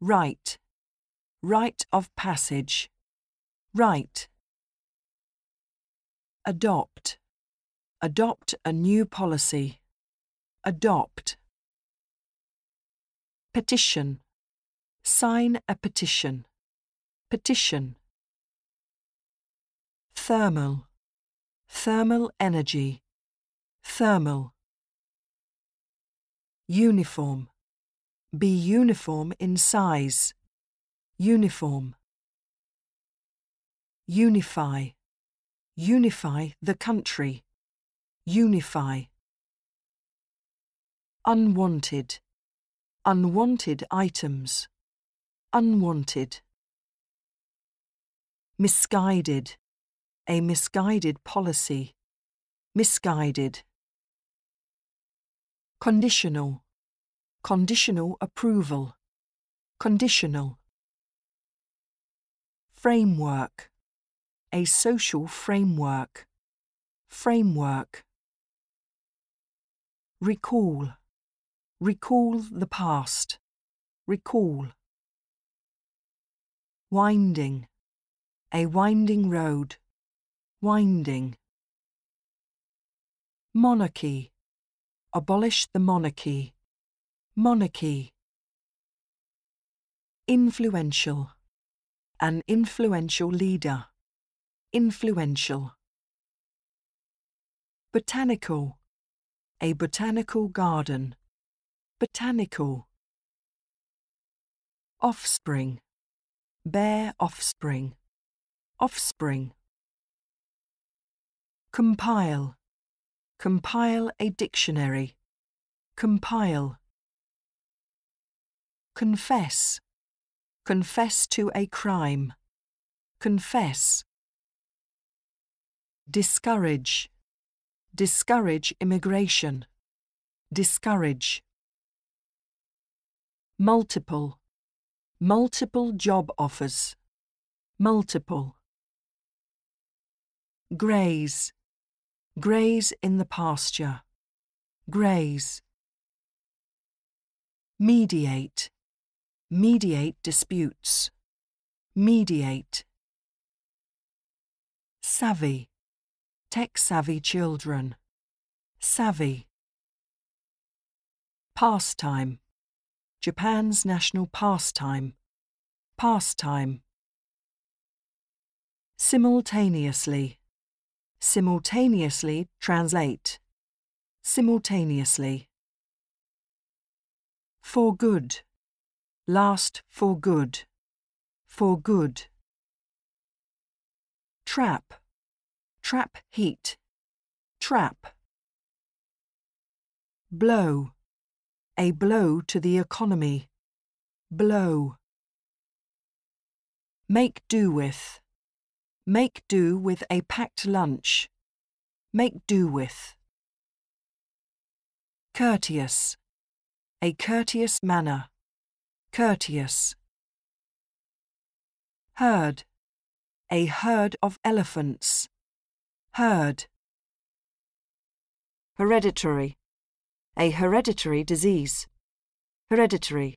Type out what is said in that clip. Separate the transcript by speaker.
Speaker 1: Right. Rite of passage. Rite. Adopt. Adopt a new policy. Adopt. Petition. Sign a petition. Petition. Thermal. Thermal energy. Thermal. Uniform. Be uniform in size. Uniform. Unify. Unify the country. Unify. Unwanted. Unwanted items. Unwanted. Misguided. A misguided policy. Misguided. Conditional. Conditional approval. Conditional. Framework. A social framework. Framework. Recall. Recall the past. Recall. Winding. A winding road. Winding. Monarchy. Abolish the monarchy. Monarchy. Influential. An influential leader. Influential. Botanical. A botanical garden. Botanical. Offspring. Bear offspring. Offspring. Compile. Compile a dictionary. Compile. Confess. Confess to a crime. Confess. Discourage. Discourage immigration. Discourage. Multiple. Multiple job offers. Multiple. Graze. Graze in the pasture. Graze. Mediate. Mediate disputes. Mediate. Savvy. Tech savvy children. Savvy. Pastime. Japan's national pastime. Pastime. Simultaneously. Simultaneously translate. Simultaneously. For good. Last for good. For good. Trap. Trap heat. Trap. Blow. A blow to the economy. Blow. Make do with. Make do with a packed lunch. Make do with. Courteous. A courteous manner. Courteous. Herd. A herd of elephants. Herd. Hereditary. A hereditary disease. Hereditary.